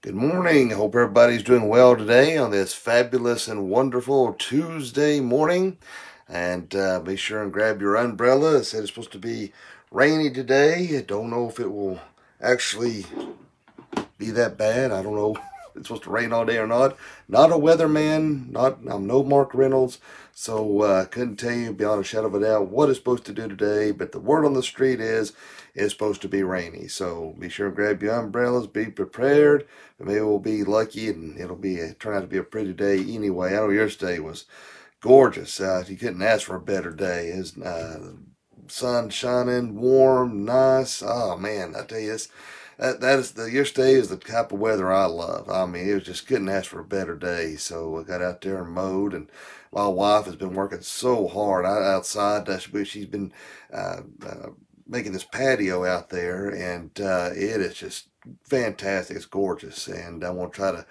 Good morning. Hope everybody's doing well today on this fabulous and wonderful Tuesday morning. And uh, be sure and grab your umbrella. It said it's supposed to be rainy today. I don't know if it will actually be that bad. I don't know it's supposed to rain all day or not. Not a weatherman. Not I'm no Mark Reynolds, so uh, couldn't tell you beyond a shadow of a doubt what it's supposed to do today. But the word on the street is it's supposed to be rainy. So be sure and grab your umbrellas. Be prepared. Maybe we'll be lucky and it'll be turn out to be a pretty day anyway. I know your day was gorgeous. Uh, you couldn't ask for a better day. It's uh, sun shining, warm, nice. Oh man, I tell you, it's that that is the yesterday is the type of weather I love. I mean, it was just couldn't ask for a better day. So I got out there and mowed, and my wife has been working so hard outside. She's been uh, uh, making this patio out there, and uh, it is just fantastic. It's gorgeous, and I want to try to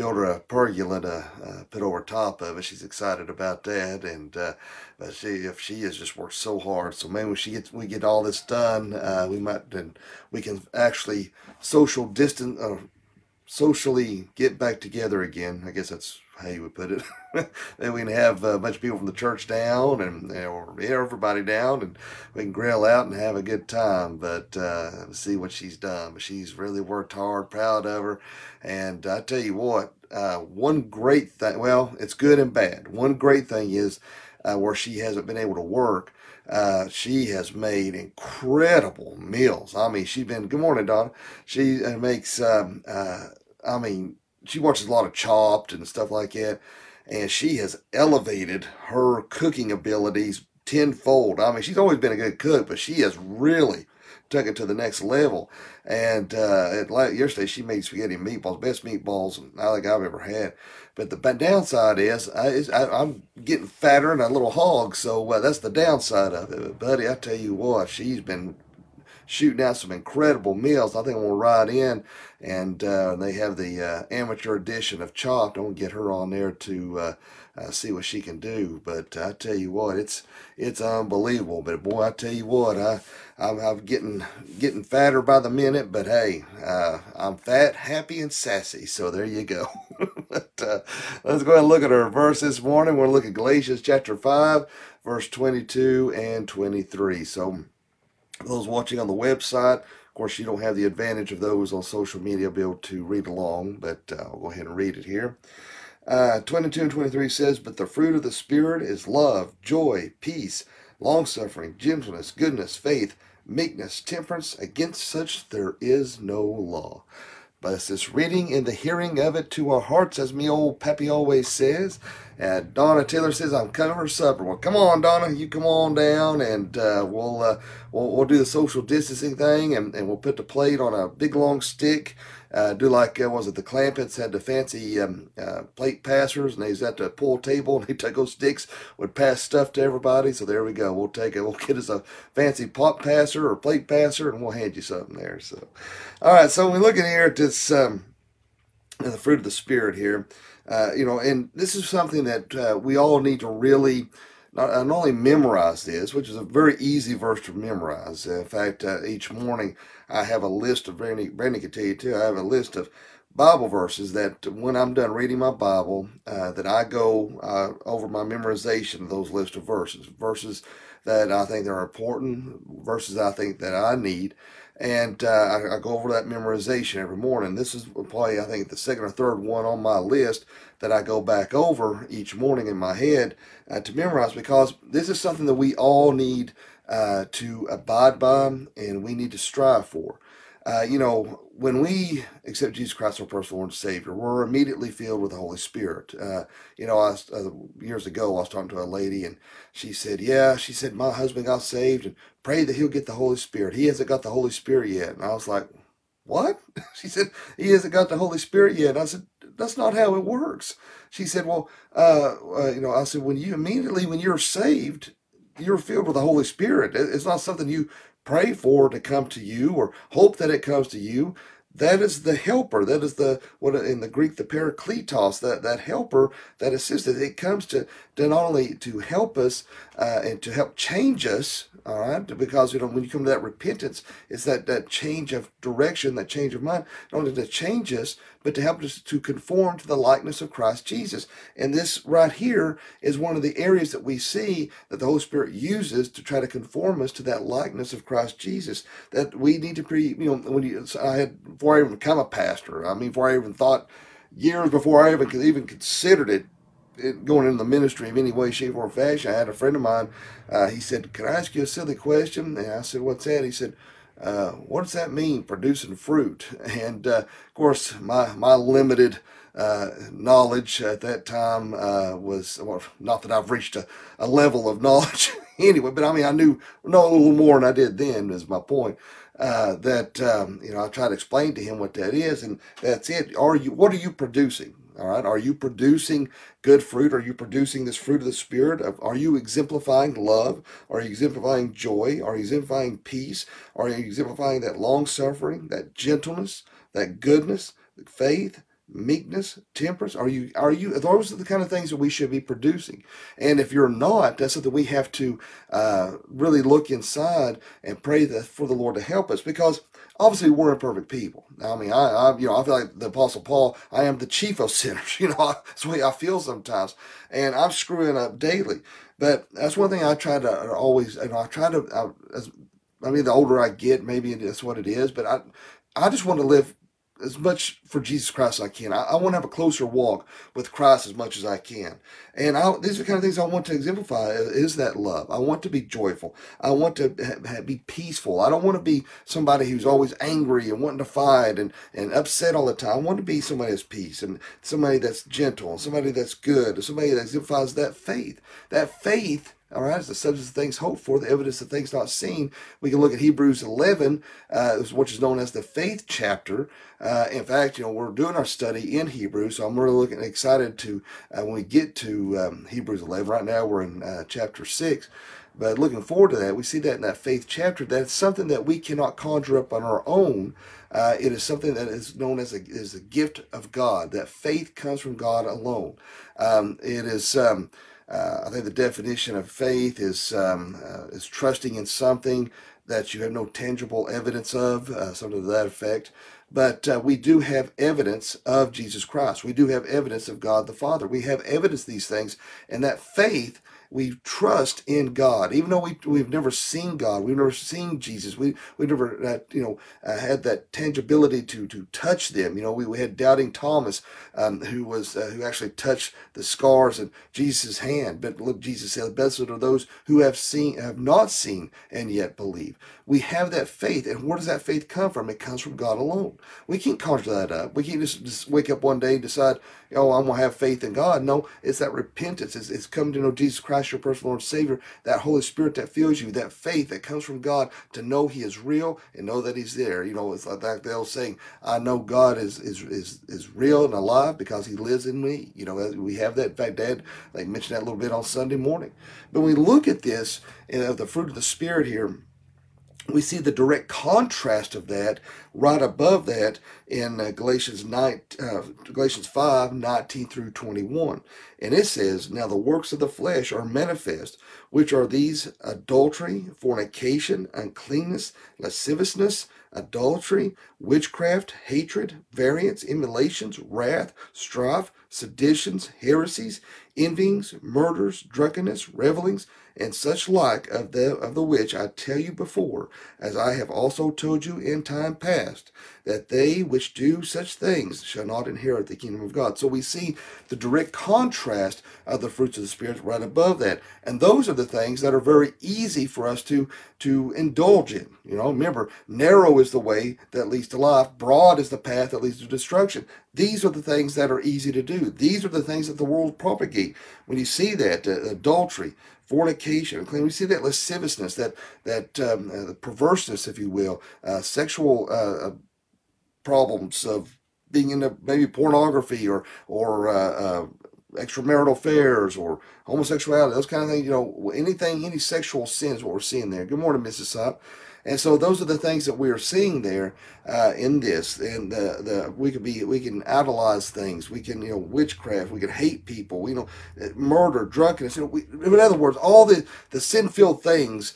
build her a pergola to uh, put over top of it. She's excited about that, and uh, but she if she has just worked so hard, so maybe when she gets we get all this done, uh, we might then we can actually social distance, uh, socially get back together again. I guess that's how you would put it. then we can have a bunch of people from the church down and or everybody down, and we can grill out and have a good time. But uh, see what she's done. But she's really worked hard. Proud of her. And I tell you what, uh, one great thing. Well, it's good and bad. One great thing is uh, where she hasn't been able to work. Uh, she has made incredible meals. I mean, she's been. Good morning, Donna. She uh, makes. Um, uh, I mean, she watches a lot of Chopped and stuff like that, and she has elevated her cooking abilities tenfold. I mean, she's always been a good cook, but she has really took it to the next level. And uh, at, yesterday, she made spaghetti and meatballs, best meatballs I think I've ever had. But the downside is, I, am getting fatter and a little hog, so uh, that's the downside of it. But buddy, I tell you what, she's been shooting out some incredible meals. I think I'm gonna ride in, and uh, they have the uh, amateur edition of Chopped. I'm gonna get her on there to uh, uh see what she can do. But I tell you what, it's it's unbelievable. But boy, I tell you what, I I'm, I'm getting getting fatter by the minute. But hey, uh, I'm fat, happy, and sassy. So there you go. but, uh, let's go ahead and look at our verse this morning. We're gonna look at Galatians chapter five, verse 22 and 23. So those watching on the website, of course, you don't have the advantage of those on social media be able to read along, but uh, I'll go ahead and read it here. Uh, 22 and 23 says, But the fruit of the Spirit is love, joy, peace, long suffering, gentleness, goodness, faith, meekness, temperance. Against such there is no law. But it's this reading and the hearing of it to our hearts, as me old Pappy always says. And Donna Taylor says, "I'm coming for supper." Well, come on, Donna, you come on down, and uh, we'll, uh, we'll we'll do the social distancing thing, and, and we'll put the plate on a big long stick. Uh, do like uh, was it the Clampetts had the fancy um, uh, plate passers, and he's at the pool table, and they took those sticks, would pass stuff to everybody. So there we go. We'll take it. We'll get us a fancy pot passer or plate passer, and we'll hand you something there. So, all right. So we're looking here at this um, the fruit of the spirit here. Uh, you know, and this is something that uh, we all need to really not, not, only memorize this, which is a very easy verse to memorize. in fact, uh, each morning I have a list of, Brandy, Brandy can tell you too, I have a list of Bible verses that when I'm done reading my Bible, uh, that I go uh, over my memorization of those list of verses, verses that I think are important, verses I think that I need, and uh, I, I, go over that memorization every morning. This is probably I think the second or third one on my list that I go back over each morning in my head uh, to memorize because this is something that we all need uh, to abide by and we need to strive for. Uh, you know, when we accept Jesus Christ our personal Lord and Savior, we're immediately filled with the Holy Spirit. Uh, you know, I uh, years ago, I was talking to a lady, and she said, "Yeah," she said, "My husband got saved, and pray that he'll get the Holy Spirit. He hasn't got the Holy Spirit yet." And I was like, "What?" She said, "He hasn't got the Holy Spirit yet." And I said, "That's not how it works." She said, "Well, uh, uh you know," I said, "When you immediately when you're saved, you're filled with the Holy Spirit. It's not something you pray for to come to you or hope that it comes to you. that is the helper. That is the what in the Greek the parakletos. That that helper, that assistant. It comes to to not only to help us uh, and to help change us. All right, because you know when you come to that repentance, it's that that change of direction, that change of mind. Not only to change us, but to help us to conform to the likeness of Christ Jesus. And this right here is one of the areas that we see that the Holy Spirit uses to try to conform us to that likeness of Christ Jesus. That we need to be, you know, when you, I had, before I even become a pastor, I mean, before I even thought, years before I even, even considered it, it, going into the ministry in any way, shape, or fashion. I had a friend of mine. Uh, he said, "Can I ask you a silly question?" And I said, "What's that?" He said, uh, what does that mean, producing fruit? And uh, of course, my my limited uh, knowledge at that time uh, was well, not that I've reached a, a level of knowledge anyway, but I mean I knew know a little more than I did then. Is my point. Uh, that um, you know, I try to explain to him what that is, and that's it. Are you? What are you producing? All right. Are you producing good fruit? Are you producing this fruit of the Spirit? Are you exemplifying love? Are you exemplifying joy? Are you exemplifying peace? Are you exemplifying that long suffering, that gentleness, that goodness, faith, meekness, temperance? Are you are you those are the kind of things that we should be producing. And if you're not, that's something we have to uh, really look inside and pray for the Lord to help us because obviously we're imperfect people. I mean, I, I you know I feel like the Apostle Paul. I am the chief of sinners. You know, that's the way I feel sometimes, and I'm screwing up daily. But that's one thing I try to always. You know, I try to. I, as, I mean, the older I get, maybe that's what it is. But I, I just want to live as much for Jesus Christ as I can. I, I, want to have a closer walk with Christ as much as I can. And I, these are the kind of things I want to exemplify is that love. I want to be joyful. I want to ha, ha, be peaceful. I don't want to be somebody who's always angry and wanting to fight and, and upset all the time. I want to be somebody that's peace and somebody that's gentle, and somebody that's good, and somebody that exemplifies that faith. That faith all right, it's the substance of things hoped for, the evidence of things not seen. We can look at Hebrews 11, uh, which is known as the faith chapter. Uh, in fact, you know, we're doing our study in Hebrews, so I'm really looking excited to uh, when we get to um, Hebrews 11. Right now, we're in uh, chapter 6. But looking forward to that, we see that in that faith chapter, that's something that we cannot conjure up on our own. Uh, it is something that is known as a, as a gift of God. That faith comes from God alone. Um, it is. Um, uh, I think the definition of faith is um, uh, is trusting in something that you have no tangible evidence of, uh, something to that effect. But uh, we do have evidence of Jesus Christ. We do have evidence of God the Father. We have evidence of these things, and that faith we trust in God, even though we we've never seen God, we've never seen Jesus, we we never uh, you know uh, had that tangibility to to touch them. You know, we, we had doubting Thomas, um, who was uh, who actually touched the scars in Jesus' hand. But look, Jesus said, "Blessed are those who have seen, have not seen, and yet believe." We have that faith, and where does that faith come from? It comes from God alone. We can't conjure that up. We can't just, just wake up one day and decide, "Oh, I'm gonna have faith in God." No, it's that repentance. It's, it's coming to know Jesus Christ your personal Lord Savior, that Holy Spirit that fills you, that faith that comes from God to know He is real and know that He's there. You know, it's like that old saying, I know God is is is, is real and alive because He lives in me. You know, we have that. In fact, Dad like mentioned that a little bit on Sunday morning. But when we look at this, you know, the fruit of the Spirit here, we see the direct contrast of that right above that in uh, Galatians 9, uh, Galatians 5, 19 through 21. And it says, Now the works of the flesh are manifest, which are these adultery, fornication, uncleanness, lasciviousness, adultery, witchcraft, hatred, variance, emulations, wrath, strife, seditions, heresies, envyings, murders, drunkenness, revelings, and such like of the of the which I tell you before, as I have also told you in time past, that they which do such things shall not inherit the kingdom of God. So we see the direct contrast of the fruits of the Spirit right above that. And those are the things that are very easy for us to, to indulge in. You know, remember, narrow is the way that leads to life, broad is the path that leads to destruction. These are the things that are easy to do. These are the things that the world propagate. When you see that, uh, adultery, fornication, when we see that lasciviousness, that that um, uh, perverseness, if you will, uh, sexual uh, uh problems of being into maybe pornography or or uh, extramarital affairs or homosexuality, those kind of things. You know, anything, any sexual sin is what we're seeing there. Good morning, Mrs. Sup. And so those are the things that we are seeing there uh, in this. And the, the we could be we can idolize things. We can you know witchcraft. We can hate people. We you know murder, drunkenness. You know, we, in other words, all the the sin filled things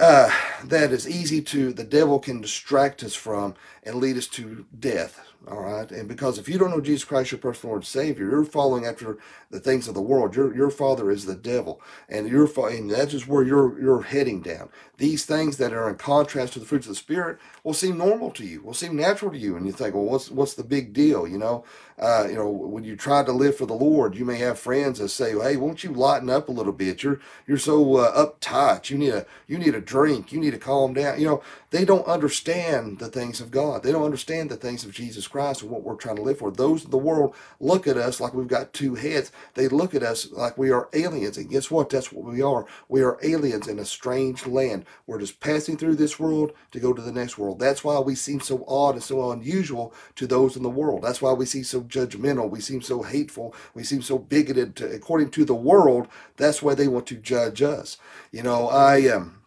uh, that is easy to the devil can distract us from and lead us to death all right. And because if you don't know Jesus Christ, your personal Lord and Savior, you're following after the things of the world. Your your father is the devil. And you're and that's just where you're you're heading down. These things that are in contrast to the fruits of the Spirit will seem normal to you, will seem natural to you. And you think, well, what's what's the big deal? You know, uh, you know, when you try to live for the Lord, you may have friends that say, Hey, won't you lighten up a little bit? You're you're so uh, uptight. You need a you need a drink. You need to calm down. You know, they don't understand the things of God. They don't understand the things of Jesus Christ and what we're trying to live for. Those in the world look at us like we've got two heads. They look at us like we are aliens. And guess what? That's what we are. We are aliens in a strange land. We're just passing through this world to go to the next world. That's why we seem so odd and so unusual to those in the world. That's why we seem so judgmental. We seem so hateful. We seem so bigoted. To, according to the world, that's why they want to judge us. You know, I am. Um,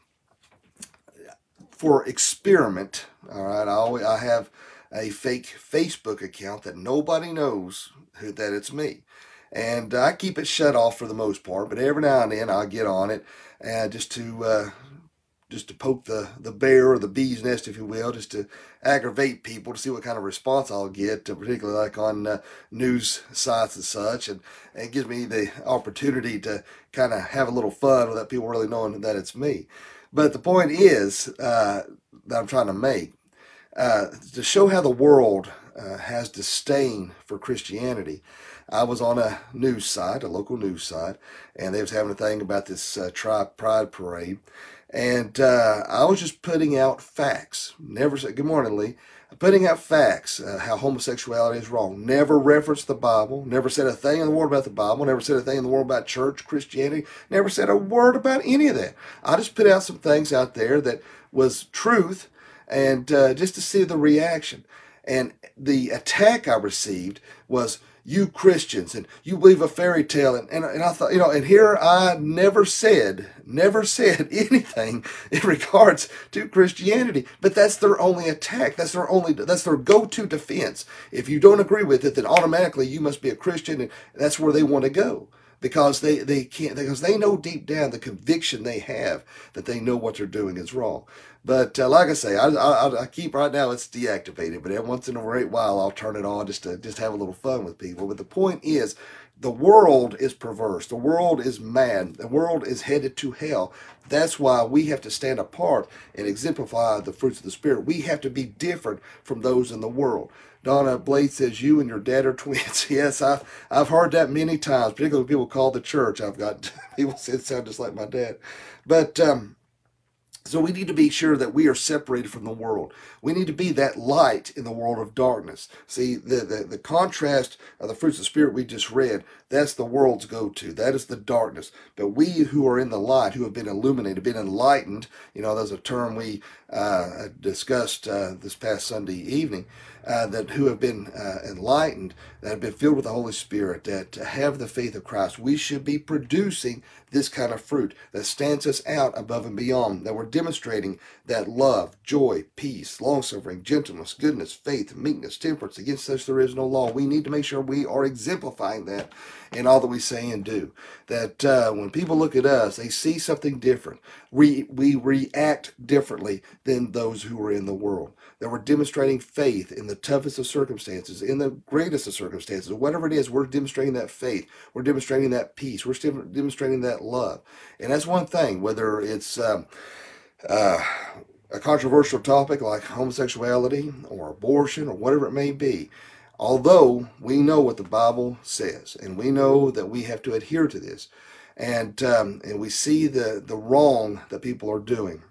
for experiment. All right, I always, I have a fake Facebook account that nobody knows who, that it's me, and I keep it shut off for the most part. But every now and then I get on it, uh, just to uh, just to poke the the bear or the bee's nest, if you will, just to aggravate people to see what kind of response I'll get, uh, particularly like on uh, news sites and such, and, and it gives me the opportunity to kind of have a little fun without people really knowing that it's me. But the point is uh, that I'm trying to make uh, to show how the world uh, has disdain for Christianity. I was on a news site, a local news site, and they was having a thing about this uh, tri pride parade, and uh, I was just putting out facts. Never said good morning, Lee putting out facts, uh, how homosexuality is wrong. Never referenced the Bible, never said a thing in the world about the Bible, never said a thing in the world about church, Christianity, never said a word about any of that. I just put out some things out there that was truth and uh, just to see the reaction. And the attack I received was you Christians and you believe a fairy tale. And, and, and I thought, you know, and here I never said, never said anything in regards to Christianity, but that's their only attack. That's their only, that's their go-to defense. If you don't agree with it, then automatically you must be a Christian and that's where they want to go because they, they can't because they know deep down the conviction they have that they know what they're doing is wrong. But uh, like I say, I, I, I, keep right now it's deactivated, but every once in a great while I'll turn it on just to just have a little fun with people. But the point is, the world is perverse. The world is mad. The world is headed to hell. That's why we have to stand apart and exemplify the fruits of the Spirit. We have to be different from those in the world. Donna Blade says, You and your dad are twins. yes, I've, I've heard that many times, particularly people call the church. I've got people say it sounds just like my dad. But um, so we need to be sure that we are separated from the world. We need to be that light in the world of darkness. See, the, the, the contrast of the fruits of the Spirit we just read, that's the world's go to. That is the darkness. But we who are in the light, who have been illuminated, been enlightened, you know, there's a term we uh, discussed uh, this past Sunday evening uh, that who have been uh, enlightened, that have been filled with the Holy Spirit, that have the faith of Christ, we should be producing this kind of fruit that stands us out above and beyond, that we're demonstrating that love, joy, peace, long suffering, gentleness, goodness, faith, meekness, temperance. Against such there is no law. We need to make sure we are exemplifying that in all that we say and do. That uh, when people look at us, they see something different. We, we react differently than those who are in the world that we're demonstrating faith in the toughest of circumstances, in the greatest of circumstances, whatever it is, we're demonstrating that faith. We're demonstrating that peace. We're demonstrating that love. And that's one thing, whether it's um, uh, a controversial topic like homosexuality or abortion or whatever it may be. Although we know what the Bible says, and we know that we have to adhere to this, and um, and we see the the wrong that people are doing,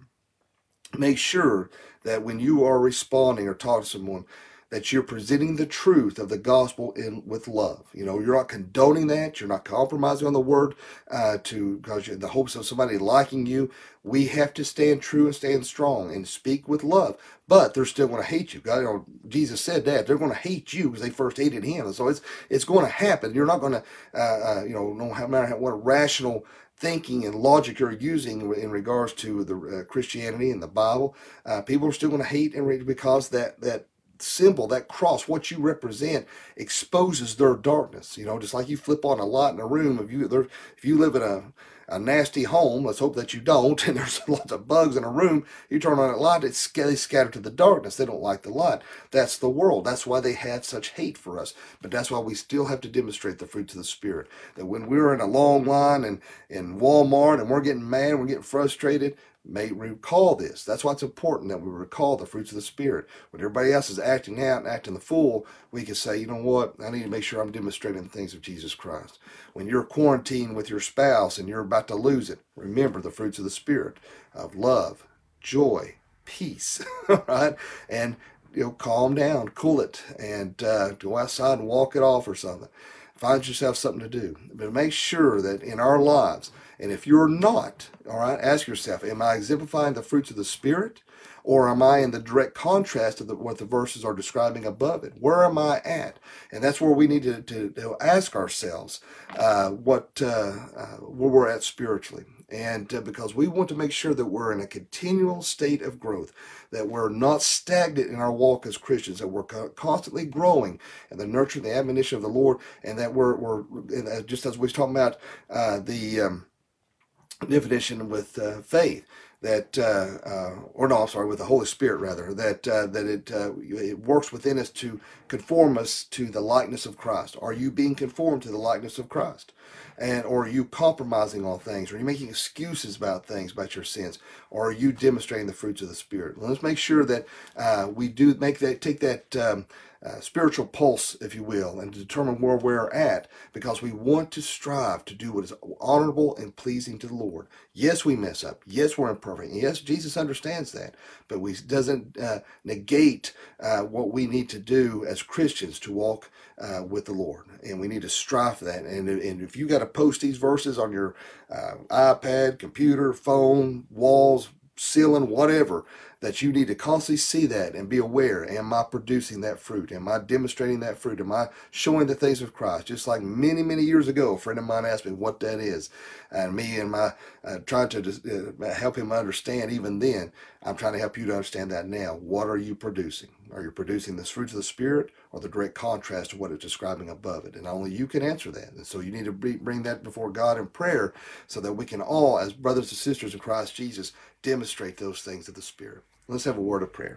make sure that when you are responding or talking to someone, that you're presenting the truth of the gospel in with love. You know, you're not condoning that. You're not compromising on the word uh, to because in the hopes of somebody liking you. We have to stand true and stand strong and speak with love. But they're still going to hate you. God, you know, Jesus said that they're going to hate you because they first hated Him. so it's it's going to happen. You're not going to, uh, uh, you know, no matter what rational thinking and logic you're using in regards to the uh, Christianity and the Bible, uh, people are still going to hate and because that that symbol, that cross, what you represent, exposes their darkness. You know, just like you flip on a light in a room. If you if you live in a a nasty home, let's hope that you don't, and there's lots of bugs in a room, you turn on a light, it's, they scatter to the darkness. They don't like the light. That's the world. That's why they have such hate for us. But that's why we still have to demonstrate the fruits of the Spirit. That when we're in a long line and in Walmart and we're getting mad, we're getting frustrated, may recall this. That's why it's important that we recall the fruits of the Spirit. When everybody else is acting out and acting the fool, we can say, you know what? I need to make sure I'm demonstrating the things of Jesus Christ. When you're quarantined with your spouse and you're about to lose it, remember the fruits of the Spirit of love, joy, peace, right? And you know, calm down, cool it, and uh, go outside and walk it off or something. Find yourself something to do. But make sure that in our lives, and if you're not, all right, ask yourself, am I exemplifying the fruits of the Spirit? Or am I in the direct contrast of the, what the verses are describing above it? Where am I at? And that's where we need to, to, to ask ourselves uh, what uh, uh, where we're at spiritually. And uh, because we want to make sure that we're in a continual state of growth, that we're not stagnant in our walk as Christians, that we're constantly growing in the nurture, the admonition of the Lord, and that we're, we're uh, just as we was talking about uh, the um, definition with uh, faith that uh, uh, or no I'm sorry with the Holy Spirit rather that uh, that it uh, it works within us to conform us to the likeness of Christ. Are you being conformed to the likeness of Christ? And or are you compromising all things? Are you making excuses about things about your sins? Or are you demonstrating the fruits of the Spirit? Let's make sure that we do make that take that um, uh, spiritual pulse, if you will, and to determine where we're at because we want to strive to do what is honorable and pleasing to the Lord. Yes, we mess up. Yes, we're imperfect. Yes, Jesus understands that, but we doesn't uh, negate uh, what we need to do as Christians to walk uh, with the Lord, and we need to strive for that. And, and if you got to post these verses on your uh, iPad, computer, phone, walls, ceiling, whatever, that you need to constantly see that and be aware. Am I producing that fruit? Am I demonstrating that fruit? Am I showing the things of Christ? Just like many, many years ago, a friend of mine asked me what that is. And me and my uh, trying to uh, help him understand even then, I'm trying to help you to understand that now. What are you producing? Are you producing the fruits of the Spirit or the direct contrast to what it's describing above it? And only you can answer that. And so you need to bring that before God in prayer so that we can all, as brothers and sisters in Christ Jesus, demonstrate those things of the Spirit. Let's have a word of prayer.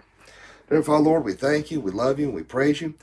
Dear Father, Lord, we thank you, we love you, and we praise you.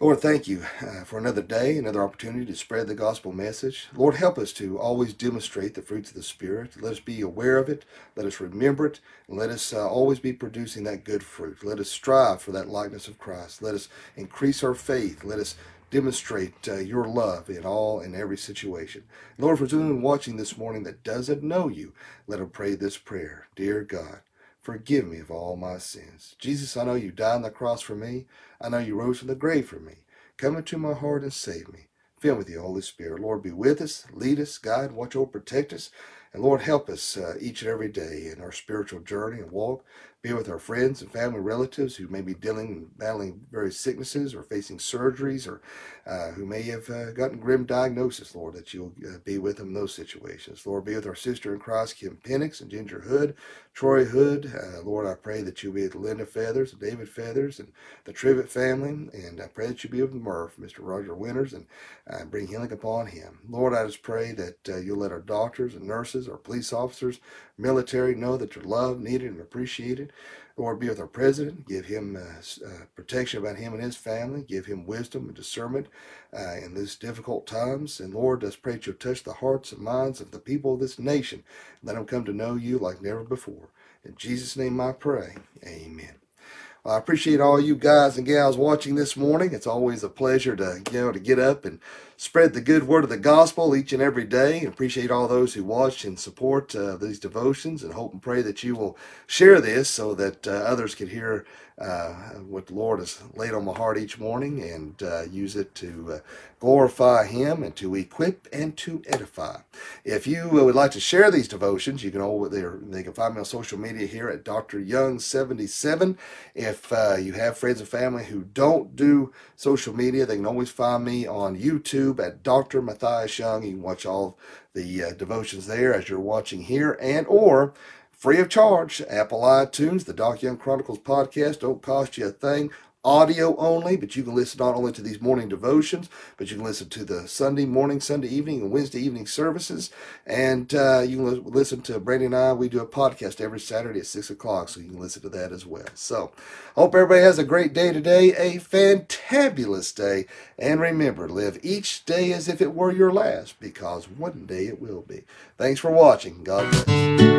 Lord, thank you uh, for another day, another opportunity to spread the gospel message. Lord, help us to always demonstrate the fruits of the Spirit. Let us be aware of it. Let us remember it. And let us uh, always be producing that good fruit. Let us strive for that likeness of Christ. Let us increase our faith. Let us demonstrate uh, your love in all and every situation. Lord, for anyone watching this morning that doesn't know you, let them pray this prayer. Dear God, Forgive me of all my sins. Jesus, I know you died on the cross for me. I know you rose from the grave for me. Come into my heart and save me. Fill me with the Holy Spirit. Lord, be with us, lead us, guide, watch over, protect us. And Lord, help us uh, each and every day in our spiritual journey and walk. Be with our friends and family relatives who may be dealing and battling various sicknesses or facing surgeries or uh, who may have uh, gotten grim diagnosis, Lord, that you'll uh, be with them in those situations. Lord, be with our sister in Christ, Kim Penix and Ginger Hood, Troy Hood. Uh, Lord, I pray that you'll be with Linda Feathers, and David Feathers, and the Trivet family. And I pray that you'll be with Murph, Mr. Roger Winters, and uh, bring healing upon him. Lord, I just pray that you'll let our doctors and nurses, our police officers, military know that you're loved, needed, and appreciated. Lord, be with our president. Give him uh, uh, protection about him and his family. Give him wisdom and discernment uh, in these difficult times. And Lord, let's pray that you'll touch the hearts and minds of the people of this nation. Let them come to know you like never before. In Jesus' name I pray. Amen. I appreciate all you guys and gals watching this morning. It's always a pleasure to you know to get up and spread the good word of the gospel each and every day. Appreciate all those who watch and support uh, these devotions, and hope and pray that you will share this so that uh, others can hear uh, what the Lord has laid on my heart each morning and uh, use it to uh, glorify Him and to equip and to edify. If you would like to share these devotions, you can always, they can find me on social media here at Dr. Young77. If uh, you have friends and family who don't do social media, they can always find me on YouTube at Dr. Matthias Young. You can watch all the uh, devotions there as you're watching here and or free of charge. Apple iTunes, the Doc Young Chronicles podcast don't cost you a thing. Audio only, but you can listen not only to these morning devotions, but you can listen to the Sunday morning, Sunday evening, and Wednesday evening services. And uh, you can listen to Brandy and I. We do a podcast every Saturday at 6 o'clock, so you can listen to that as well. So, I hope everybody has a great day today, a fantabulous day. And remember, live each day as if it were your last, because one day it will be. Thanks for watching. God bless.